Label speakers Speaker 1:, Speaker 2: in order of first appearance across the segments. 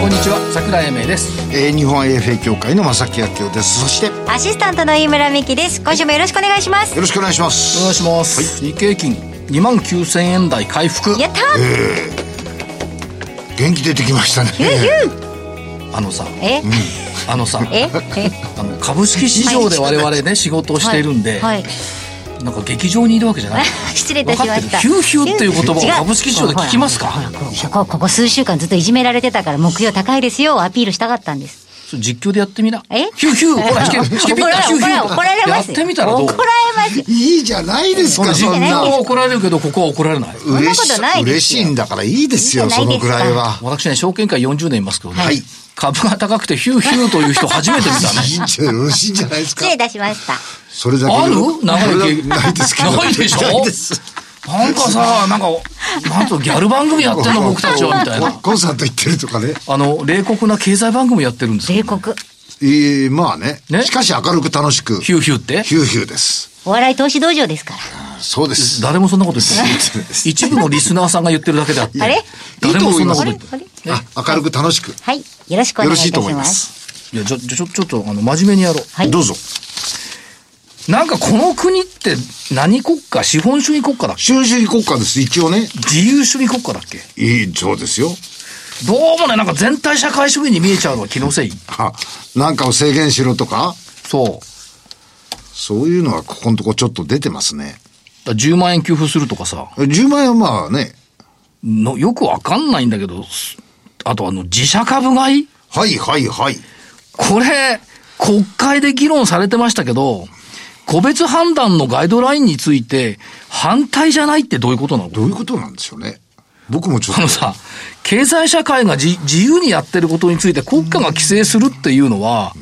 Speaker 1: こんにちは桜井英明です。
Speaker 2: えー、日本 AFA 協会の正木明夫です。そして
Speaker 3: アシスタントの飯村美希です。今週もよろしくお願いします。
Speaker 2: よろしくお願いします。
Speaker 1: お願いします、日経金2万9000円台回復。
Speaker 3: やった
Speaker 2: 元気出てきましたね。
Speaker 1: あのさ
Speaker 3: え、
Speaker 1: あのさ
Speaker 3: え？え？
Speaker 1: あの株式市場で我々ね仕事をしているんで、
Speaker 3: はい、
Speaker 1: なんか劇場にいるわけじゃない。
Speaker 3: 失礼いたしました。
Speaker 1: ヒューヒューっていう言葉を株式市場で聞きますか？
Speaker 3: ここここ数週間ずっといじめられてたから目標高いですよをアピールしたかったんです
Speaker 1: 実況でやってみな。
Speaker 3: え？
Speaker 1: ヒューヒュー。ほら引け引けピッタヒューヒュー。
Speaker 3: 怒られます
Speaker 1: やってみたらどう？
Speaker 3: 怒られますよ。
Speaker 2: いいじゃないですかそんな。
Speaker 1: 実況は怒られるけどここは怒られない。
Speaker 3: んなこと
Speaker 2: 嬉し
Speaker 3: ないですよ。
Speaker 2: 嬉しいんだからいいですよ
Speaker 3: いいじゃないですか
Speaker 2: そのぐらいは。
Speaker 1: 私ね証券会40年いますけどね、
Speaker 2: はい。
Speaker 1: 株が高くてヒューヒューという人初めて見たね。
Speaker 2: いいんじゃよろしいんじゃないですか。
Speaker 3: 失礼いたしました。
Speaker 2: それだけ
Speaker 1: ある？長い
Speaker 2: それだけ
Speaker 1: 経
Speaker 2: ないですけど。
Speaker 1: ないでしょ？
Speaker 2: ないです
Speaker 1: なんかさなんかなんとギャル番組やってんの 僕たちはみたいな。
Speaker 2: コンサート行ってるとかね。
Speaker 1: あの冷酷な経済番組やってるんですよ。
Speaker 3: 冷酷。
Speaker 2: えー、まあね。
Speaker 1: ね。
Speaker 2: しかし明るく楽しく。
Speaker 1: ヒューヒューって？
Speaker 2: ヒューヒューです。
Speaker 3: お笑い投資道場ですから。
Speaker 2: そうです。
Speaker 1: 誰もそんなこと言ってない。一部のリスナーさんが言ってるだけであって。
Speaker 3: あれ
Speaker 1: 誰もそんなこと言ってない。
Speaker 3: あ
Speaker 2: 明るく楽しく。
Speaker 3: はい。よろしくお願いいたし
Speaker 2: よろしいと思い
Speaker 3: ま
Speaker 2: ます。す
Speaker 1: いやじゃじゃちょちょっとあの真面目にやろう。
Speaker 3: はい。
Speaker 2: どうぞ
Speaker 1: なんかこの国って何国家？資本主義国家だっけ？
Speaker 2: 資本主義国家です。一応ね。
Speaker 1: 自由主義国家だっけ？
Speaker 2: いいそうですよ。
Speaker 1: どうもねなんか全体社会主義に見えちゃうのは気のせい。
Speaker 2: あなんかを制限しろとか？
Speaker 1: そう。
Speaker 2: そういうのはここのとこちょっと出てますね。
Speaker 1: だ10万円給付するとかさ。
Speaker 2: 10万円はまあね、
Speaker 1: のよくわかんないんだけどすあとあの自社株買い？
Speaker 2: はいはいはい。
Speaker 1: これ国会で議論されてましたけど個別判断のガイドラインについて反対じゃないってどういうことなの？
Speaker 2: どういうことなんでしょうね。僕もちょっと
Speaker 1: あの。さ、経済社会が自自由にやってることについて国家が規制するっていうのは、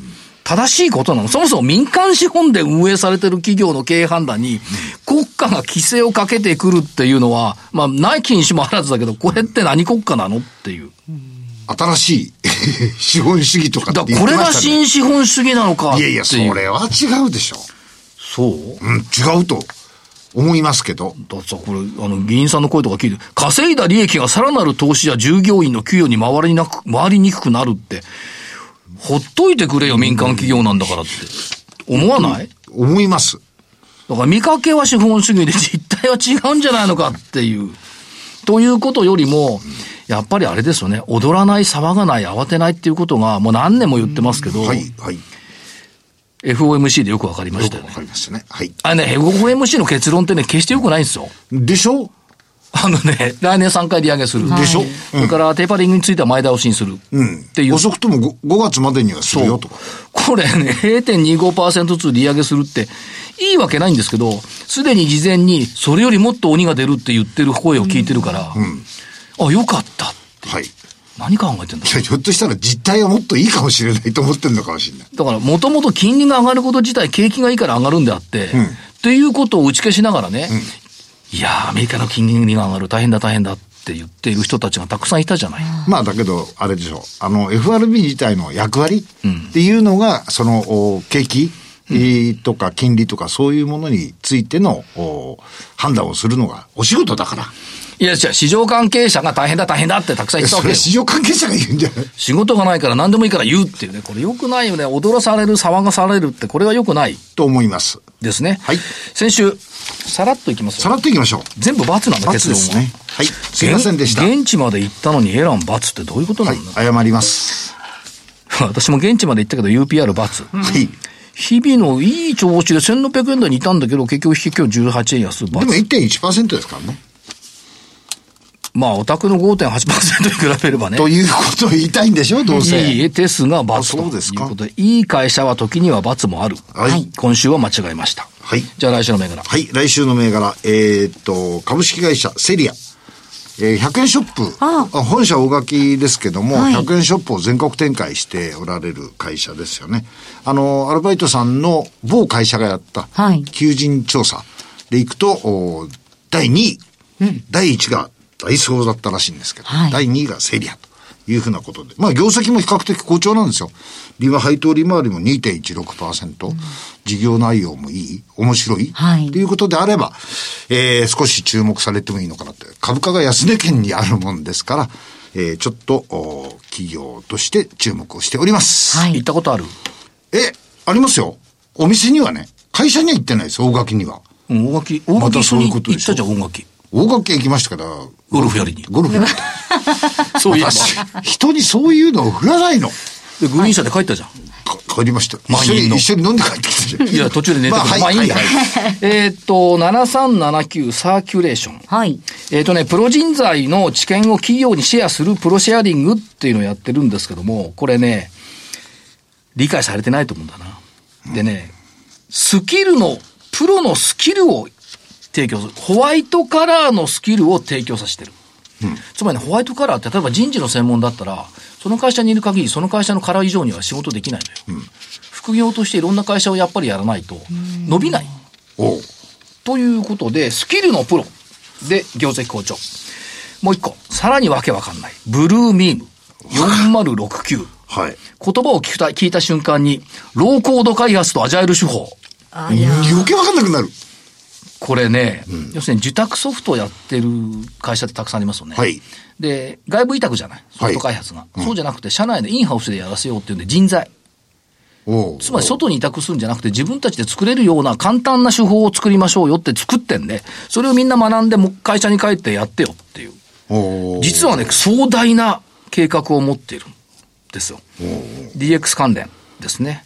Speaker 1: 正しいことなの？そもそも民間資本で運営されてる企業の経営判断に、国家が規制をかけてくるっていうのは、まあ、ない禁止もあらずだけど、これって何国家なのっていう。
Speaker 2: 新しい 資本主義とかって言ってましたね。
Speaker 1: 新資本主義なのか。い
Speaker 2: やいや、それは違うでしょ。
Speaker 1: そう？
Speaker 2: うん、違うと思いますけど。
Speaker 1: だってさ、これ、あの、議員さんの声とか聞いて、稼いだ利益がさらなる投資や従業員の給与に回りなく、回りにくくなるって、ほっといてくれよ、民間企業なんだからって。思わない？
Speaker 2: 思います。
Speaker 1: だから見かけは資本主義で実態は違うんじゃないのかっていう。ということよりも、やっぱりあれですよね、踊らない、騒がない、慌てないっていうことが、もう何年も言ってますけど、
Speaker 2: はい、はい。
Speaker 1: FOMC でよくわかりましたよね
Speaker 2: よか。りましたね。はい。
Speaker 1: あれね、FOMC の結論ってね、決して良くないんですよ。
Speaker 2: でしょ？
Speaker 1: あのね、来年3回利上げする。
Speaker 2: でしょ？
Speaker 1: それからテーパリングについては前倒しにする。
Speaker 2: うん。
Speaker 1: っていう。
Speaker 2: 遅くとも 5, 5月までにはするよとか。
Speaker 1: これね、0.25%ずつ利上げするって、いいわけないんですけど、すでに事前に、それよりもっと鬼が出るって言ってる声を聞いてるから、あ、よかった。
Speaker 2: はい。い
Speaker 1: 何考えてんだ？
Speaker 2: や、ひょっとしたら実態はもっといいかもしれないと思ってるのかもしれない。
Speaker 1: だから、もともと金利が上がること自体、景気がいいから上がるんであって、っていうことを打ち消しながらね、いやー、アメリカの金利が上がる、大変だ大変だって言っている人たちがたくさんいたじゃない。
Speaker 2: まあだけど、あれでしょう。あの、FRB 自体の役割っていうのが、その、お景気、えーとか金利とかそういうものについてのお判断をするのがお仕事だから。
Speaker 1: いや、じゃあ市場関係者が大変だ大変だってたくさん言ったわけよ。
Speaker 2: 市場関係者が言うんじゃない？
Speaker 1: 仕事がないから何でもいいから言うっていうね、これ良くないよね。踊らされる、騒がされるって、これは良くない
Speaker 2: と思います。
Speaker 1: ですね。
Speaker 2: はい
Speaker 1: 先週、さらっといきますよ。
Speaker 2: さらっといきましょう。
Speaker 1: 全部罰なんだ、結論
Speaker 2: ですね。はい。すいませんでした。
Speaker 1: 現現地まで行ったのにエラン罰ってどういうことな
Speaker 2: はい
Speaker 1: んだ、。
Speaker 2: 謝ります。
Speaker 1: 私も現地まで行ったけど UPR 罰。
Speaker 2: はい。
Speaker 1: 日々のいい調子で1600円台にいたんだけど、結局引き今日18円安
Speaker 2: でも
Speaker 1: 罰。
Speaker 2: 1.1%ですからね。
Speaker 1: まあ、お宅の5.8%に比べればね。
Speaker 2: ということを言いたいんでしょどうせ。
Speaker 1: いいえ、ですが罰と
Speaker 2: あそうですか
Speaker 1: いうことで、いい会社は時には罰もある。
Speaker 2: はい
Speaker 1: 今週は間違えました。
Speaker 2: はい。
Speaker 1: じゃあ来週の銘柄。
Speaker 2: はい。来週の銘柄、えーっと、株式会社セリア。えー100円ショップ。
Speaker 3: あ
Speaker 2: あ本社大垣ですけども、
Speaker 3: はい
Speaker 2: 100円ショップを全国展開しておられる会社ですよね。あの、アルバイトさんの某会社がやった
Speaker 3: はい、
Speaker 2: 求人調査。でいくと、お第2位、第1がダイソーだったらしいんですけど、
Speaker 3: はい
Speaker 2: 第2位がセリアというふうなことで、まあ業績も比較的好調なんですよ。利回配当利回りも2.16%、事業内容もいい、面白い、
Speaker 3: はい
Speaker 2: ということであれば、えー少し注目されてもいいのかなって。株価が安値圏にあるもんですから、えーちょっと、お企業として注目をしております。
Speaker 3: はい
Speaker 1: 行ったことある？
Speaker 2: え、ありますよ。お店にはね、会社には行ってないです、大垣には。
Speaker 1: うん、大垣、大
Speaker 2: またそういうことでしょ
Speaker 1: 行ったじゃん、大垣。
Speaker 2: 大垣行きましたから、
Speaker 1: ゴルフやりに。
Speaker 2: ゴルフ行った。
Speaker 1: そういえば。
Speaker 2: 私、人にそういうのを振らないの。
Speaker 1: で、グリーン車で帰ったじゃん。
Speaker 2: か帰りました。一緒に、一緒に飲んで帰ってきたじゃん。
Speaker 1: いや、途中で寝てくる。
Speaker 2: まあはい
Speaker 1: まあいいんだ。
Speaker 2: はい
Speaker 1: えーっと、7379サーキュレーション。
Speaker 3: はい。
Speaker 1: えーっとね、プロ人材の知見を企業にシェアするプロシェアリングっていうのをやってるんですけども、これね、理解されてないと思うんだな。でね、スキルの、プロのスキルを提供する。ホワイトカラーのスキルを提供させてる。つまりね、ホワイトカラーって、例えば人事の専門だったら、その会社にいる限り、その会社のカラー以上には仕事できないのよ。副業としていろんな会社をやっぱりやらないと、伸びない。ということで、スキルのプロで業績好調。もう一個、さらにわけわかんない。ブルーミーム4069。
Speaker 2: はい。
Speaker 1: 言葉を聞いた聞いた瞬間に、ローコード開発とアジャイル手法。
Speaker 2: 余計わかんなくなる。
Speaker 1: これね、要するに受託ソフトをやってる会社ってたくさんありますよね。
Speaker 2: はい
Speaker 1: で、外部委託じゃない？ソフト開発が。そうじゃなくて、社内でインハウスでやらせようっていうんで人材。つまり外に委託するんじゃなくて自分たちで作れるような簡単な手法を作りましょうよって作ってんで、それをみんな学んでもう会社に帰ってやってよっていう実はね、壮大な計画を持っているんですよ。DX 関連ですね。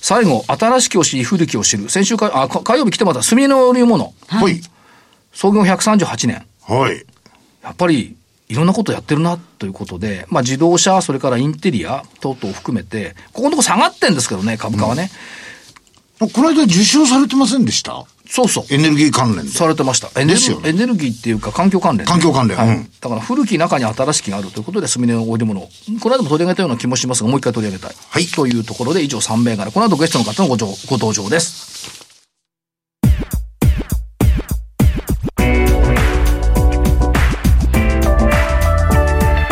Speaker 1: 最後、新しきを知り、古きを知る。先週か、あ、か火曜日来てもらった、住の織物。
Speaker 2: はい。
Speaker 1: 創業138年。
Speaker 2: はい。
Speaker 1: やっぱり、いろんなことやってるな、ということで、まあ自動車、それからインテリア等々を含めて、ここのとこ下がってんですけどね、株価はね。
Speaker 2: この間受賞されてませんでした？
Speaker 1: そうそう。
Speaker 2: エネルギー関連で。
Speaker 1: されてました。エネル
Speaker 2: ですよね
Speaker 1: エネルギーっていうか環境関連、
Speaker 2: 環境関連
Speaker 1: だから古き中に新しきがあるということで、スミネのオイルもの。この間も取り上げたような気もしますが、もう一回取り上げたい。
Speaker 2: はい
Speaker 1: というところで、以上3名から、この後ゲストの方のご上ご登場です。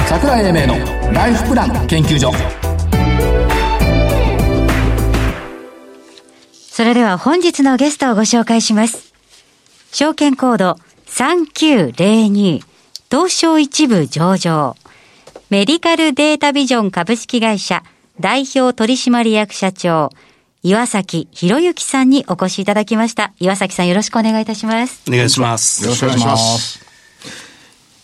Speaker 1: 桜井英明のライフプラン研究所。
Speaker 3: それでは本日のゲストをご紹介します。証券コード3902東証一部上場メディカルデータビジョン株式会社代表取締役社長岩崎博之さんにお越しいただきました。岩崎さんよろしくお願いいたします。
Speaker 4: お願いします。
Speaker 2: よろしくお願いします。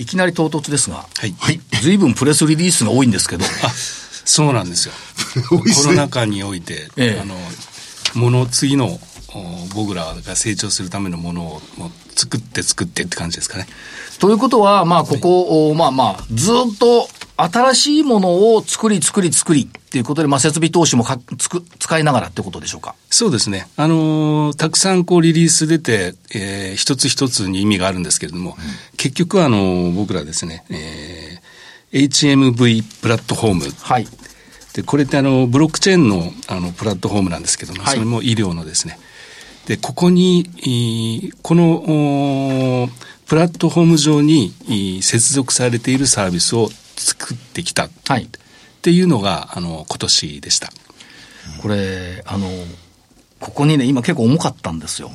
Speaker 1: いきなり唐突ですが、
Speaker 4: はい。
Speaker 2: はい。
Speaker 1: 随分プレスリリースが多いんですけど、
Speaker 4: そうなんですよ。コロナ禍において、
Speaker 1: ええ
Speaker 4: あの、もの、次のお僕らが成長するためのものをもう作って作ってって感じですかね。
Speaker 1: ということは、まあ、ここ、おまあまあ、ずっと新しいものを作り作り作りっていうことで、まあ、設備投資もかつく使いながらってことでしょうか？
Speaker 4: そうですね。あのーたくさんこうリリース出て、えー一つ一つに意味があるんですけれども、結局はあのー僕らですね、えー HMV プラットフォーム
Speaker 1: はい。
Speaker 4: でこれってあのブロックチェーンのあのプラットフォームなんですけども、
Speaker 1: はい
Speaker 4: それも医療のですねでここにいこのおプラットフォーム上にい接続されているサービスを作ってきたっ
Speaker 1: はい。
Speaker 4: ていうのがあの今年でした。
Speaker 1: これ、あの、ここにね、今結構重かったんですよ。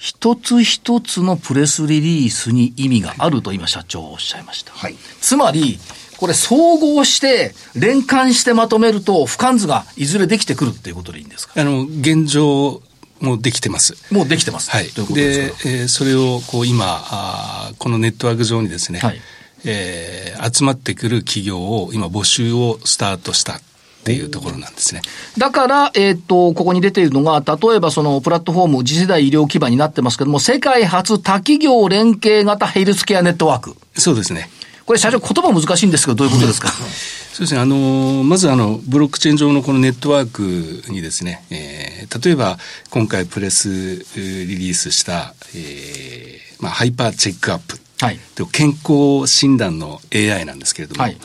Speaker 1: 一つ一つのプレスリリースに意味があると今社長はおっしゃいました。
Speaker 2: はい。
Speaker 1: つまり、これ総合して、連関してまとめると、俯瞰図がいずれできてくるっていうことでいいんですか？
Speaker 4: あの現状もできてます。
Speaker 1: もうできてます。
Speaker 4: はい。
Speaker 1: ということで
Speaker 4: えーそれをこう今あーこのネットワーク上にですね、
Speaker 1: はい
Speaker 4: えー集まってくる企業を今募集をスタートしたっていうところなんですね。
Speaker 1: だから、えっ、と、ここに出ているのが、例えばそのプラットフォーム、次世代医療基盤になってますけども、世界初多企業連携型ヘルスケアネットワーク。
Speaker 4: そうですね。
Speaker 1: これ社長言葉難しいんですけど、どういうことですか？
Speaker 4: そうですね。あの、まずあの、ブロックチェーン上のこのネットワークにですね、えー例えば今回プレスリリースした、えーまあ、ハイパーチェックアップ。
Speaker 1: はい。
Speaker 4: で健康診断の AI なんですけれども、
Speaker 1: はい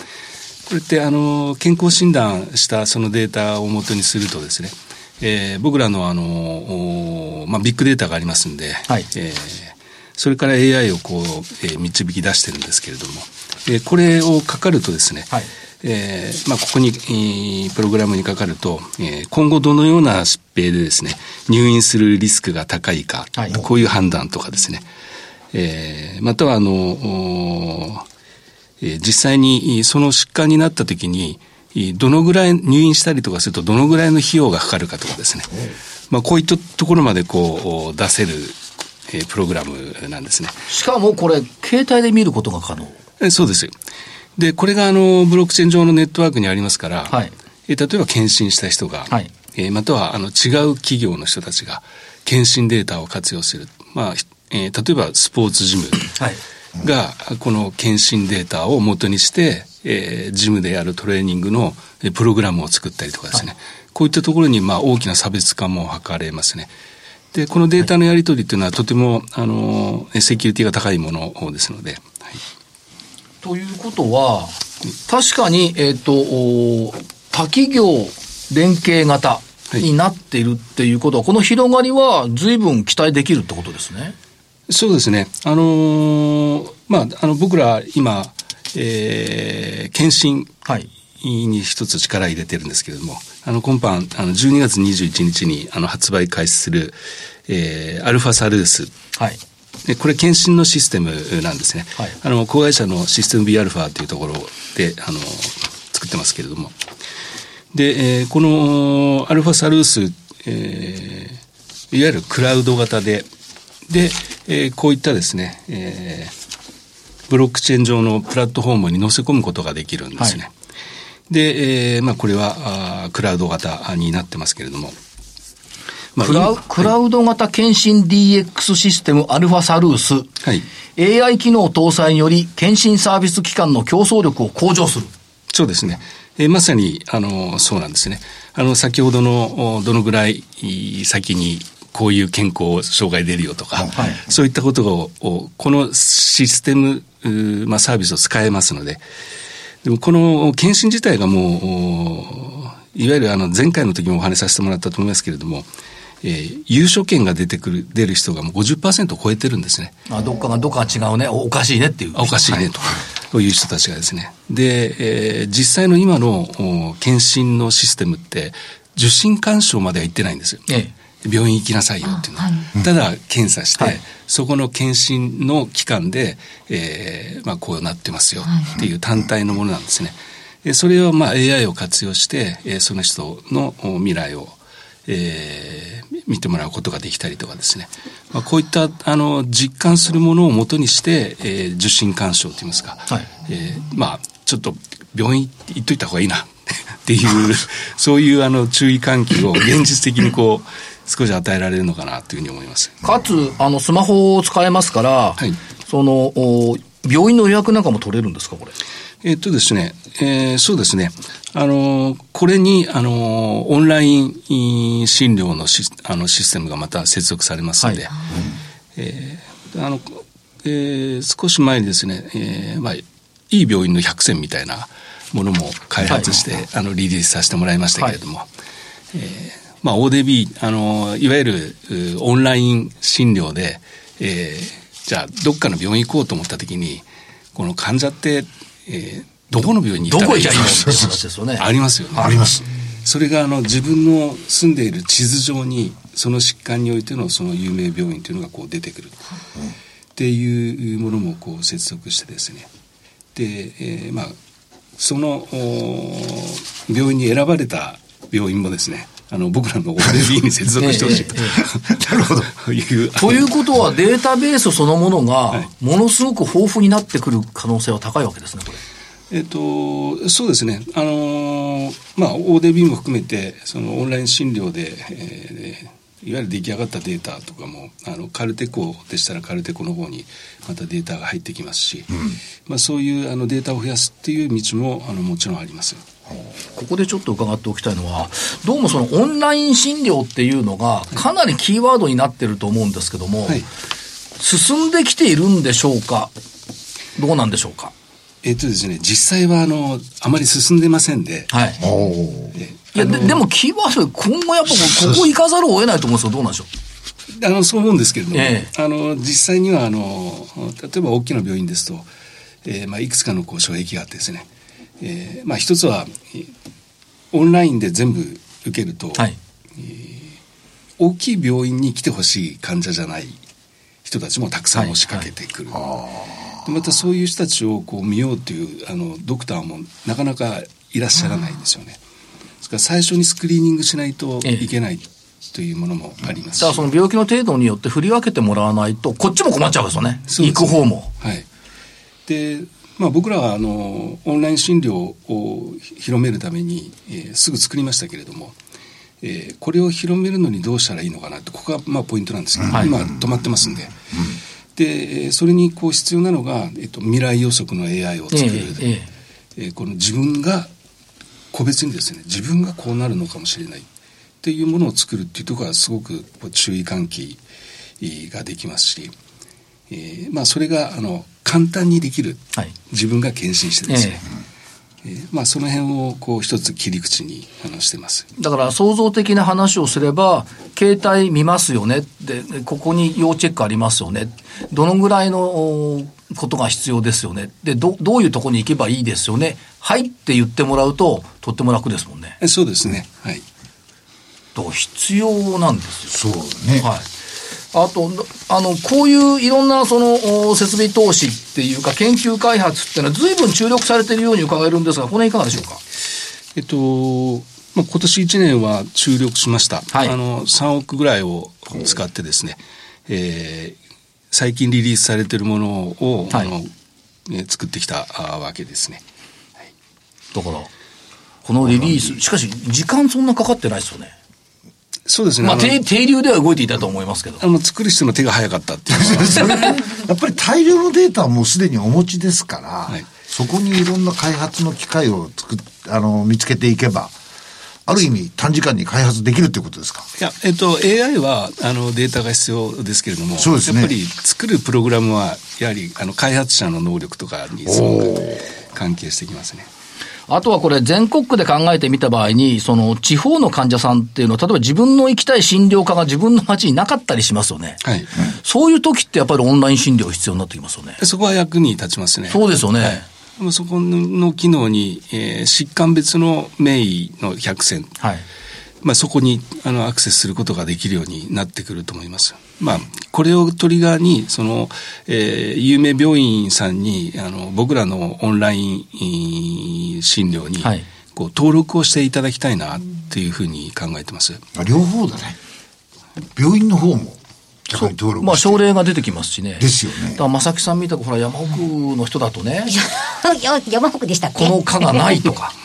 Speaker 4: これってあの健康診断したそのデータを元にするとですね、えー僕らのあのおまあ、ビッグデータがありますんで、
Speaker 1: はい。
Speaker 4: えーそれから AI をこう、えー導き出してるんですけれども、えーこれをかかるとですね、
Speaker 1: はい。
Speaker 4: えーまあ、ここに、えープログラムにかかると、えー今後どのような疾病でですね、入院するリスクが高いか、
Speaker 1: はい。
Speaker 4: こういう判断とかですね、えーまたはあの、実際にその疾患になった時に、えーどのぐらい入院したりとかするとどのぐらいの費用がかかるかとかですね、まあ、こういったところまでこう出せる、えープログラムなんですね。
Speaker 1: しかもこれ、携帯で見ることが可能。
Speaker 4: えそうです。で、これがあの、ブロックチェーン上のネットワークにありますから、
Speaker 1: はい
Speaker 4: え例えば検診した人が、
Speaker 1: はい
Speaker 4: えーまたはあの違う企業の人たちが検診データを活用する。まあ、ひえー例えばスポーツジム
Speaker 1: はい。
Speaker 4: が、この検診データを元にして、えージムでやるトレーニングのえープログラムを作ったりとかですね、こういったところにまあ大きな差別化も図れますね。で、このデータのやり取りっていうのはとても、あの、えーセキュリティが高いものですので、はい。
Speaker 1: ということは、確かに、えっ、と、お多企業連携型になっているっていうことは、この広がりは随分期待できるってことですね。
Speaker 4: そうですね。あのーまあ、あの、僕ら今、えー、検診
Speaker 1: はい。
Speaker 4: に一つ力入れてるんですけれども、あの、今般、あの、12月21日に、あの、発売開始する、えー、アルファサルース。
Speaker 1: はい。
Speaker 4: で、これ、検診のシステムなんですね。
Speaker 1: はい
Speaker 4: あの、子会社のシステム B アルファというところで、あの、作ってますけれども。で、えーこのアルファサルース、えーいわゆるクラウド型で、で、えーこういったですね、えーブロックチェーン上のプラットフォームに載せ込むことができるんですね。
Speaker 1: は
Speaker 4: で、えーまあ、これはあークラウド型になってますけれども。まあ
Speaker 1: クラクラウド型検診 DX システムアルファサルース。
Speaker 4: はい。
Speaker 1: AI 機能搭載により、検診サービス機関の競争力を向上する。
Speaker 4: そうですね。えーまさに、あの、そうなんですね。あの、先ほどの、おどのぐらいい先に、こういう健康障害出るよとか、
Speaker 1: はい
Speaker 4: そういったことを、おこのシステム、まあ、サービスを使えますので、でもこの検診自体がもう、おいわゆるあの前回の時もお話しさせてもらったと思いますけれども、えー優勝権が出てくる、出る人がもう50%を超えてるんですね。
Speaker 1: あどっかがどっかが違うね。おおかしいねっていう。
Speaker 4: あおかしいねと。という人たちがですね。で、えー実際の今のお検診のシステムって、受診干渉までは行ってないんですよ。
Speaker 1: え
Speaker 4: 病院行きなさいよっていうのは。
Speaker 3: あ
Speaker 4: ただ、検査して、
Speaker 1: はい
Speaker 4: そこの検診の機関で、えーまあ、こうなってますよっていう単体のものなんですね。でそれを、まあ、AI を活用して、えーその人のお未来を、えー見てもらうことができたりとかですね。まあ、こういった、あの、実感するものをもとにして、えー受診干渉といいますか、
Speaker 1: はい
Speaker 4: えーまあ、ちょっと病院行っといた方がいいなっていう、そういうあの注意喚起を現実的にこう、少し与えられるのかなというふうに思います。
Speaker 1: かつ、あの、スマホを使えますから、
Speaker 4: はい
Speaker 1: その、お病院の予約なんかも取れるんですか、これ？
Speaker 4: えっとですね、えーそうですね。あのーこれに、あのーオンライン診療のシスあのシステムがまた接続されますので、
Speaker 1: はい
Speaker 4: えーあの、えー少し前にですね、えーまあ、いい病院の100選みたいなものも開発して、あの、リリースさせてもらいましたけれども、えーまあ、ODB、あの、いわゆるうオンライン診療で、えーじゃあ、どっかの病院行こうと思ったときに、この患者って、えーどこの病院に行ったらいい
Speaker 1: の？って話ですよね。
Speaker 4: ありますよね。
Speaker 2: あります。
Speaker 4: それがあの自分の住んでいる地図上にその疾患においてのその有名病院というのがこう出てくるっていうものもこう接続してですねで、えーまあそのお病院に選ばれた病院もですねあの僕らの ODB に接続してほしいと、
Speaker 1: ええ
Speaker 2: なるほど。
Speaker 1: ということは、データベースそのものが
Speaker 4: はい、
Speaker 1: ものすごく豊富になってくる可能性は高いわけですね、これ。
Speaker 4: えっと、そうですね。あのーまあ、ODB も含めて、そのオンライン診療で、えーいわゆる出来上がったデータとかも、あの、カルテコでしたらカルテコの方にまたデータが入ってきますし、まあ、そういうあのデータを増やすっていう道も、あの、もちろんあります。
Speaker 1: ここでちょっと伺っておきたいのは、どうもそのオンライン診療っていうのが、かなりキーワードになってると思うんですけども、
Speaker 4: はい。
Speaker 1: 進んできているんでしょうか？どうなんでしょうか？
Speaker 4: えっとですね、実際は、あの、あまり進んでませんで、
Speaker 1: はい。
Speaker 2: おお。
Speaker 4: え
Speaker 1: いや、ででもキーワード、今後やっぱこうここ行かざるを得ないと思うんですよ。どうなんでしょ
Speaker 4: あのそう思うんですけれども、
Speaker 1: え
Speaker 4: あの実際にはあの例えば大きな病院ですと、えーまあ、いくつかのこう障壁があってですね、えーまあ、一つはえーオンラインで全部受けると、
Speaker 1: はい。
Speaker 4: 大きい病院に来てほしい患者じゃない人たちもたくさん押しかけてくる、でまたそういう人たちをこう見ようというあのドクターもなかなかいらっしゃらないんですよねですから最初にスクリーニングしないといけないというものもありますし、
Speaker 1: だからその病気の程度によって振り分けてもらわないと、こっちも困っちゃうんですよね。
Speaker 4: そうです
Speaker 1: 行く方も。
Speaker 4: はい。で、まあ僕らはあの、オンライン診療を広めるために、えーすぐ作りましたけれども、えーこれを広めるのにどうしたらいいのかなって、ここがまあポイントなんですけど、
Speaker 1: はい
Speaker 4: 今止まってますんで。で、えーそれにこう必要なのが、えっと、未来予測の AI を作る。
Speaker 1: ええええ
Speaker 4: えーこの自分が個別にですね自分がこうなるのかもしれないっていうものを作るっていうところはすごく注意喚起ができますし、えーまあ、それがあの簡単にできる、
Speaker 1: はい
Speaker 4: 自分が検診してですね、えーまあ、その辺をこう一つ切り口にあのしてます。
Speaker 1: だから創造的な話をすれば、携帯見ますよね。で、ここに要チェックありますよね。どのぐらいのおことが必要ですよね。で、ど、どういうところに行けばいいですよね。はいって言ってもらうと、とっても楽ですもんね。
Speaker 4: えそうですね、はい
Speaker 1: だから必要なんですよ。
Speaker 2: そうね。
Speaker 1: はい。あと、あの、こういういろんなそのお設備投資っていうか研究開発っていうのは随分注力されているように伺えるんですが、この辺いかがでしょうか？
Speaker 4: えっと、まあ、今年1年は注力しました。
Speaker 1: はい
Speaker 4: あの、3億ぐらいを使ってですね、えー最近リリースされているものを、
Speaker 1: はい
Speaker 4: あの、えー作ってきたあわけですね。
Speaker 1: だから、このリリース、しかし時間そんなかかってないですよね。
Speaker 4: そうですね。
Speaker 1: まあ、
Speaker 4: あの
Speaker 1: 低低流では動いていたと思いますけど。
Speaker 4: あの作る人の手が早かったっていう
Speaker 2: それ やっぱり大量のデータはもうすでにお持ちですから、
Speaker 4: はい
Speaker 2: そこにいろんな開発の機会を作っあの見つけていけば、ある意味短時間に開発できるってことですか？
Speaker 4: いや、えっと、AI は、あの、データが必要ですけれども、
Speaker 2: そうですね
Speaker 4: やっぱり作るプログラムは、やはり、あの、開発者の能力とかにすごく関係してきますね。
Speaker 1: あとはこれ、全国区で考えてみた場合に、その地方の患者さんっていうのは、例えば自分の行きたい診療科が自分の町になかったりしますよね。
Speaker 4: はい。
Speaker 1: そういう時ってやっぱりオンライン診療必要になってきますよね。
Speaker 4: そこは役に立ちますね。
Speaker 1: そうですよね。
Speaker 4: もうそこの機能に、えー疾患別の名医の100選、
Speaker 1: はい。
Speaker 4: まあ、そこにあのアクセスすることができるようになってくると思います。まあ、これをトリガーに、その、えー有名病院さんに、あの、僕らのオンラインえー診療に、
Speaker 1: はい
Speaker 4: こう、登録をしていただきたいな、っていうふうに考えてます。
Speaker 2: あ両方だね。病院の方も
Speaker 1: まあ、症例が出てきますしね。
Speaker 2: ですよね
Speaker 1: だから、正木さんみたく、ほら、山奥の人だとね、
Speaker 3: や 山奥でしたっけ？
Speaker 1: この科がないとか。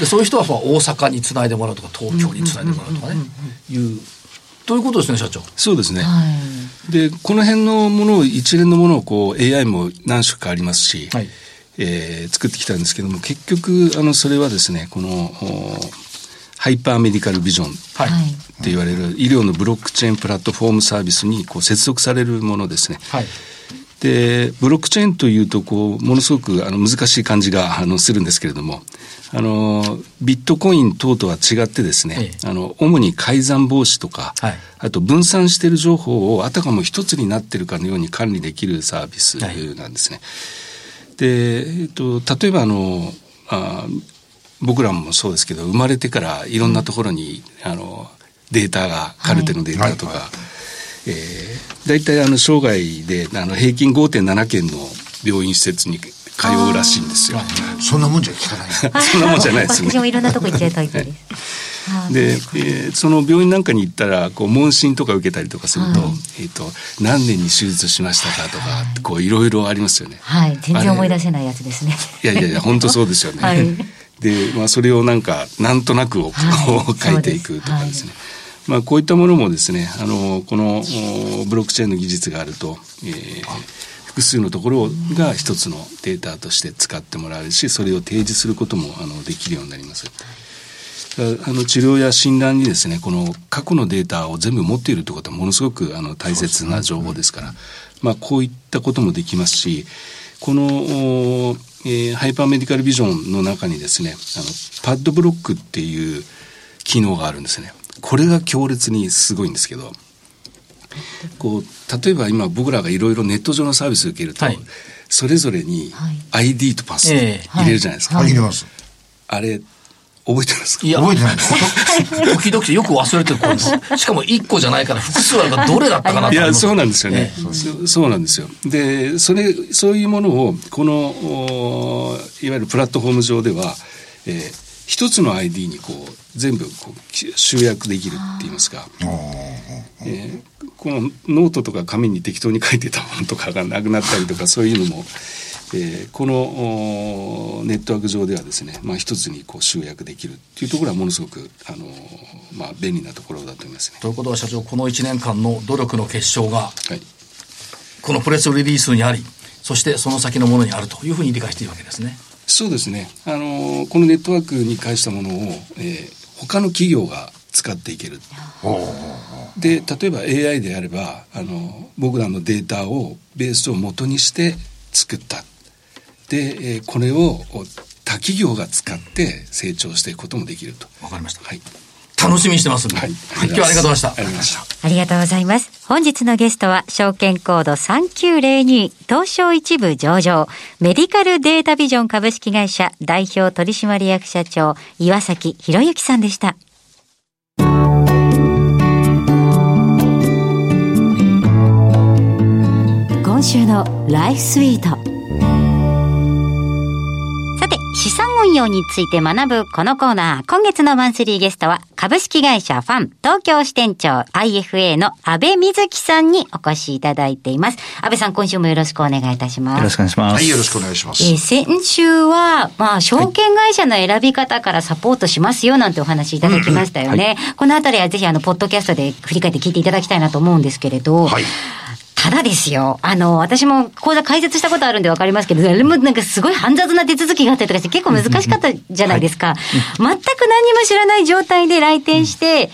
Speaker 1: でそういう人はまあ大阪につないでもらうとか、東京につないでもらうとかね、いう、ということですね、社長。
Speaker 4: そうですね。
Speaker 3: はい
Speaker 4: で、この辺のものを、一連のものをこう AI も何種かありますし、
Speaker 1: はい
Speaker 4: えー作ってきたんですけども、結局、あの、それはですね、この、おハイパーメディカルビジョンって言われる医療のブロックチェーンプラットフォームサービスにこう接続されるものですね。
Speaker 1: はい。
Speaker 4: で、ブロックチェーンというと、こう、ものすごくあの難しい感じがあのするんですけれども、あの、ビットコイン等とは違ってですね、
Speaker 1: ええ。
Speaker 4: あの、主に改ざん防止とか、
Speaker 1: はい。
Speaker 4: あと分散している情報をあたかも一つになっているかのように管理できるサービス
Speaker 1: はい。
Speaker 4: なんですね。で、えっと、例えばあの、あ僕らもそうですけど、生まれてからいろんなところに、あの、データが、カルテのデータとか、
Speaker 2: はい。は
Speaker 4: えー、大体あの生涯であの平均5.7件の病院施設に通うらしいんですよ。
Speaker 2: そんなもんじゃ聞かない。
Speaker 4: そんなもんじゃないですね
Speaker 3: 私もいろんなとこ行っちゃうタイプです。は い
Speaker 4: で、えーその病院なんかに行ったらこう問診とか受けたりとかすると,、
Speaker 3: はい
Speaker 4: えー、と何年に手術しましたかとか、こういろいろありますよね。
Speaker 3: はい、全然思い出せないやつですね。
Speaker 4: いやいやいや 本当そうですよね。
Speaker 3: はい
Speaker 4: で、まあ、それをなんかなんとなくを、
Speaker 3: はい
Speaker 4: 書いていくとかですね。まあ、こういったものもですね、あの、このおブロックチェーンの技術があると、えー複数のところが一つのデータとして使ってもらえるし、それを提示することもあのできるようになります。あの治療や診断にですね、この過去のデータを全部持っているということはものすごくあの大切な情報ですから、まあこういったこともできますし、この、おえーハイパーメディカルビジョンの中にですね、あのパッドブロックっていう機能があるんですね。これが強烈にすごいんですけど、こう例えば今僕らがいろいろネット上のサービスを受けると、
Speaker 1: はい。
Speaker 4: それぞれに ID とパス
Speaker 1: ええ。
Speaker 4: 入れるじゃないですか、
Speaker 2: はい、入れます。
Speaker 4: あれ覚えてますか？
Speaker 1: いや、
Speaker 2: 覚えてないです。
Speaker 1: 時々よく忘れてるこれしかも1個じゃないから複数あるからどれだったかなと
Speaker 4: いや、そうなんですよね。
Speaker 1: え。
Speaker 4: そそうなんですよ。で、それ、そういうものを、この、おいわゆるプラットフォーム上では、えー一つの ID にこう、全部こうき集約できるって言いますか、えーこのノートとか紙に適当に書いてたものとかがなくなったりとか、そういうのも、えーこのおネットワーク上ではですね、まあ、一つにこう集約できるっていうところはものすごく、あのまあ、便利なところだと思いますね。
Speaker 1: ということは社長、この1年間の努力の結晶が、
Speaker 4: はい
Speaker 1: このプレスリリースにあり、そしてその先のものにあるというふうに理解しているわけですね。
Speaker 4: そうですね。あのこのネットワークに介したものを、えー他の企業が使っていける。で、例えば AI であれば、あの僕らのデータをベースを元にして作った。で、えーこれをお他企業が使って成長していくこともできると。
Speaker 1: わかりました。
Speaker 4: はい。
Speaker 1: 楽しみにしてますんで。
Speaker 4: はい。
Speaker 1: 今日はありがとうございました。
Speaker 4: ありがとうございました。
Speaker 3: ありがとうございます。本日のゲストは、証券コード3902、東証一部上場、メディカルデータビジョン株式会社代表取締役社長、岩崎博之さんでした。今週のライフスイート。運用について学ぶこのコーナー。今月のマンスリーゲストは、株式会社ファン、東京支店長 IFA の安倍瑞希さんにお越しいただいています。安倍さん、今週もよろしくお願いいたします。
Speaker 5: よろしくお願いします。
Speaker 2: はい、よろしくお願いします。
Speaker 3: えー先週は、まあ、証券会社の選び方からサポートしますよなんてお話いただきましたよね。このあたりはぜひ、あの、ポッドキャストで振り返って聞いていただきたいなと思うんですけれど、
Speaker 2: はい。
Speaker 3: ただですよ、あの、私も講座開設したことあるんでわかりますけど、あれもなんかすごい煩雑な手続きがあったりとかして結構難しかったじゃないですか。全く何にも知らない状態で来店して、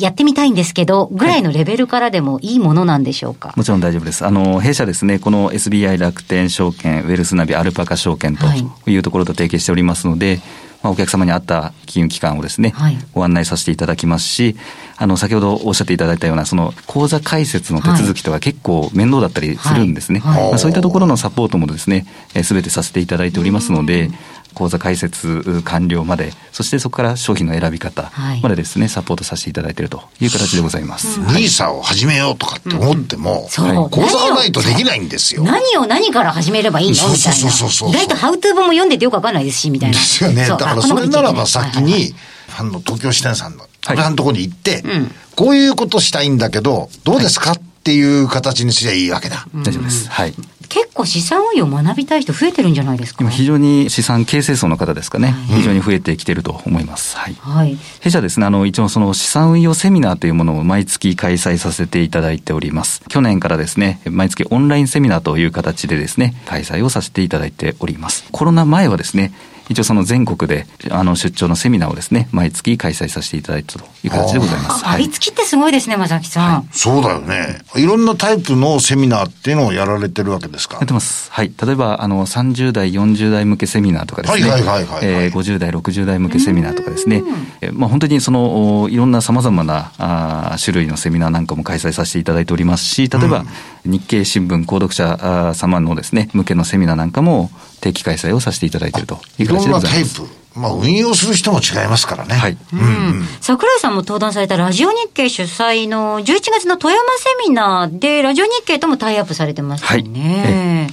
Speaker 3: やってみたいんですけど、ぐらいのレベルからでもいいものなんでしょうか？
Speaker 5: もちろん大丈夫です。あの、弊社ですね、この SBI 楽天証券、ウェルスナビ、アルパカ証券と
Speaker 3: はい
Speaker 5: いうところと提携しておりますので、まあ、お客様に合った金融機関をですね、
Speaker 3: はい。
Speaker 5: ご案内させていただきますし、あの、先ほどおっしゃっていただいたような、その、口座開設の手続きとか結構面倒だったりするんですね。
Speaker 3: はい。はい。
Speaker 5: まあ、そういったところのサポートもですね、すべてさせていただいておりますので、口座開設完了まで、そしてそこから商品の選び方
Speaker 3: はい
Speaker 5: までですね、サポートさせていただいているという形でございます。
Speaker 2: ニーサを始めようとかって思っても、
Speaker 3: そう
Speaker 2: 口座がないとできないんですよ。
Speaker 3: 何を何から始めればいいの？みたいな。
Speaker 2: そうそうそうそう
Speaker 3: 意外とハウトゥー本も読んでてよくわかんないですし、みたいな。
Speaker 2: ですよね。だ
Speaker 3: そう
Speaker 2: からそれならば
Speaker 3: あ
Speaker 2: 先に、ファンの東京支店さんの、
Speaker 5: はい
Speaker 2: のところに行って、
Speaker 3: ん
Speaker 2: こういうことしたいんだけど、どうですか？っていう形にすりゃいいわけだ。
Speaker 5: 大丈夫です。はい。
Speaker 3: 結構資産運用学びたい人増えてるんじゃないですか？
Speaker 5: 今非常に資産形成層の方ですかね、非常に増えてきていると思います。はい。
Speaker 3: はい。
Speaker 5: 弊社ですね、あの、一応その資産運用セミナーというものを毎月開催させていただいております。去年からですね、毎月オンラインセミナーという形でですね、開催をさせていただいております。コロナ前はですね、一応その全国で、あの、出張のセミナーをですね、毎月開催させていただいたという形でございます。
Speaker 3: あ、
Speaker 5: はい
Speaker 3: ありつきってすごいですね、まさきさん。
Speaker 2: そうだよね。いろんなタイプのセミナーっていうのをやられてるわけですか？
Speaker 5: やってます。はい。例えば、あの、30代、40代向けセミナーとかですね。
Speaker 2: はいはいはいはいはい
Speaker 5: えー50代、60代向けセミナーとかですね。えーまあ、本当にその、おいろんな様々なあー種類のセミナーなんかも開催させていただいておりますし、例えば、日経新聞購読者様のですね、向けのセミナーなんかも定期開催をさせていただいているという
Speaker 2: いろん
Speaker 5: 形でございます。
Speaker 2: なタイプ。まあ、運用する人も違いますからね。
Speaker 5: はい。
Speaker 3: うん。桜井さんも登壇されたラジオ日経主催の11月の富山セミナーで、ラジオ日経ともタイアップされてましたよね。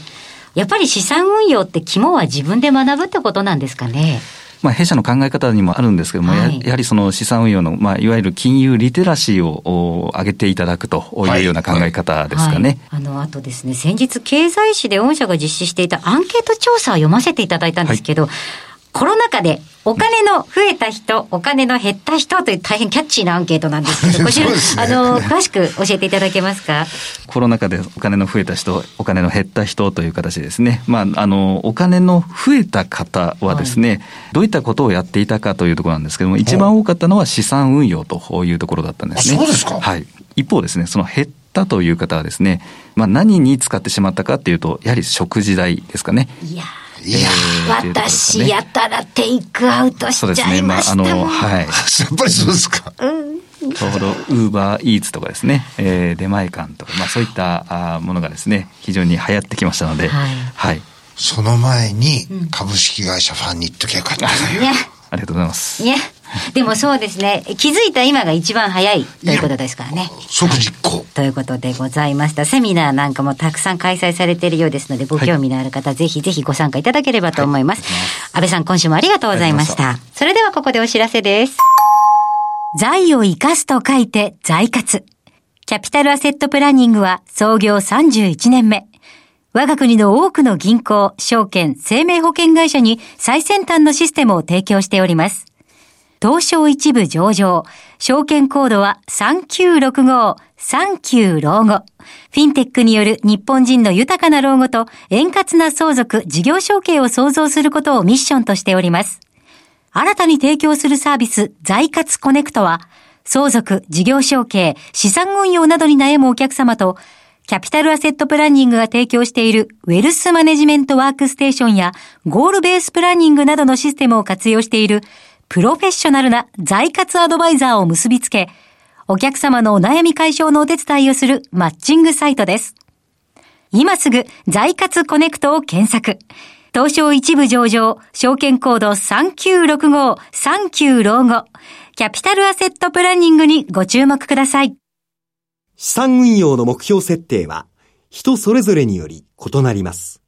Speaker 3: やっぱり資産運用って肝は自分で学ぶってことなんですかね。
Speaker 5: まあ、弊社の考え方にもあるんですけども、や
Speaker 3: はい。
Speaker 5: やはりその資産運用の、まあ、いわゆる金融リテラシーをお上げていただくというような考え方ですかね。
Speaker 3: はい、あの、あとですね、先日経済誌で御社が実施していたアンケート調査を読ませていただいたんですけど、コロナ禍でお金の増えた人、お金の減った人という大変キャッチーなアンケートなんですけど、こちら、
Speaker 2: ね
Speaker 3: あの、詳しく教えていただけますか？
Speaker 5: コロナ禍でお金の増えた人、お金の減った人という形でですね、まあ、あの、お金の増えた方はですね、どういったことをやっていたかというところなんですけども、一番多かったのは資産運用というところだったんですね。
Speaker 2: あそうですか
Speaker 5: はい。一方ですね、その減ったという方はですね、まあ、何に使ってしまったかっていうと、やはり食事代ですかね。
Speaker 3: いや
Speaker 5: ーというところですかね
Speaker 3: 私やたらテイクアウトしちゃ
Speaker 5: そうですね。まあ、
Speaker 3: いましたもん。
Speaker 5: あの、はい。
Speaker 2: やっぱりそうですか。
Speaker 5: ちょうどウーバーイーツとかですね、えー出前館とか、まあそういったあーものがですね、非常に流行ってきましたので、
Speaker 3: はい
Speaker 5: はい。
Speaker 2: その前に、株式会社ファンに言っときゃよかったな。
Speaker 3: ね。
Speaker 5: ありがとうございます。
Speaker 3: ね。でもそうですね。気づいた今が一番早いということですからね。
Speaker 2: 即実行。
Speaker 3: ということでございました。セミナーなんかもたくさん開催されているようですので、ご興味のある方、ぜひぜひご参加いただければと思います。安倍さん、今週もありがとうございました。それではここでお知らせです。財を生かすと書いて財活。キャピタルアセットプランニングは創業31年目。我が国の多くの銀行、証券、生命保険会社に最先端のシステムを提供しております。東証一部上場。証券コードは3965、39老後。フィンテックによる日本人の豊かな老後と円滑な相続、事業承継を創造することをミッションとしております。新たに提供するサービス、財活コネクトは、相続、事業承継、資産運用などに悩むお客様と、キャピタルアセットプランニングが提供しているウェルスマネジメントワークステーションやゴールベースプランニングなどのシステムを活用しているプロフェッショナルな財活アドバイザーを結びつけ、お客様のお悩み解消のお手伝いをするマッチングサイトです。今すぐ財活コネクトを検索。東証一部上場、証券コード3965、39老後、キャピタルアセットプランニングにご注目ください。
Speaker 6: 資産運用の目標設定は人それぞれにより異なります。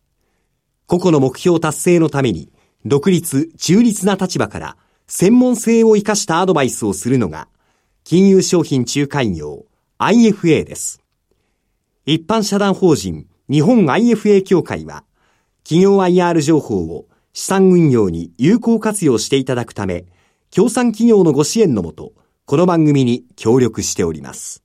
Speaker 6: 個々の目標達成のために独立、中立な立場から専門性を生かしたアドバイスをするのが金融商品仲介業 IFA です。一般社団法人日本 IFA 協会は企業 IR 情報を資産運用に有効活用していただくため、協賛企業のご支援のもと、この番組に協力しております。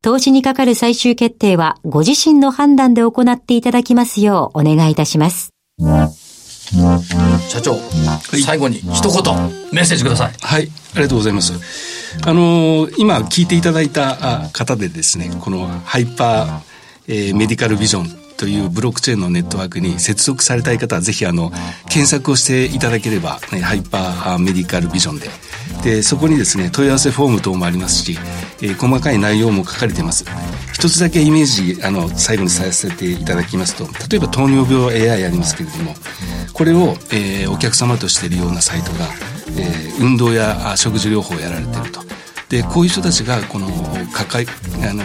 Speaker 3: 投資にかかる最終決定はご自身の判断で行っていただきますようお願いいたします。
Speaker 1: 社長、最後に一言メッセージください
Speaker 4: はい、ありがとうございます。あのー今聞いていただいたあ方でですね、このハイパー、えーメディカルビジョンというブロックチェーンのネットワークに接続されたい方はぜひあの検索をしていただければ、ね、ハイパーあメディカルビジョンででそこにですね問い合わせフォーム等もありますし、えー細かい内容も書かれてます。一つだけイメージあの最後にさせていただきますと例えば糖尿病 AI ありますけれどもこれを、えーお客様としているようなサイトが、えー運動や食事療法をやられてると。でこういう人たちがこの抱えあの、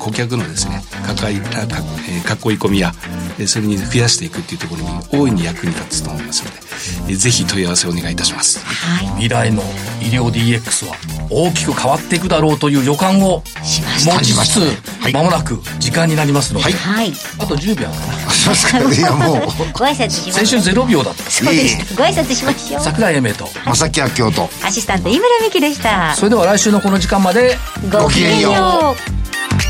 Speaker 4: 顧客のですね抱えあか、えー囲い込みや、えーそれに増やしていくっていうところに大いに役に立つと思いますので、えーぜひ問い合わせをお願いいたします。
Speaker 1: 未来の医療 DX は大きく変わっていくだろうという予感を持ちつつ、まもなく時間になりますので、
Speaker 3: はい。
Speaker 1: あと10秒かな
Speaker 2: しますか いや、もう、
Speaker 3: ご挨拶しま
Speaker 1: 先週
Speaker 3: しょう。
Speaker 1: 0秒だった
Speaker 3: そうでした。ご挨拶しましょう。
Speaker 1: 桜井英明と
Speaker 2: 正木明夫と。
Speaker 3: アシスタント井村美希でした。
Speaker 1: それでは来週のこの時間まで
Speaker 3: ごきげんよう。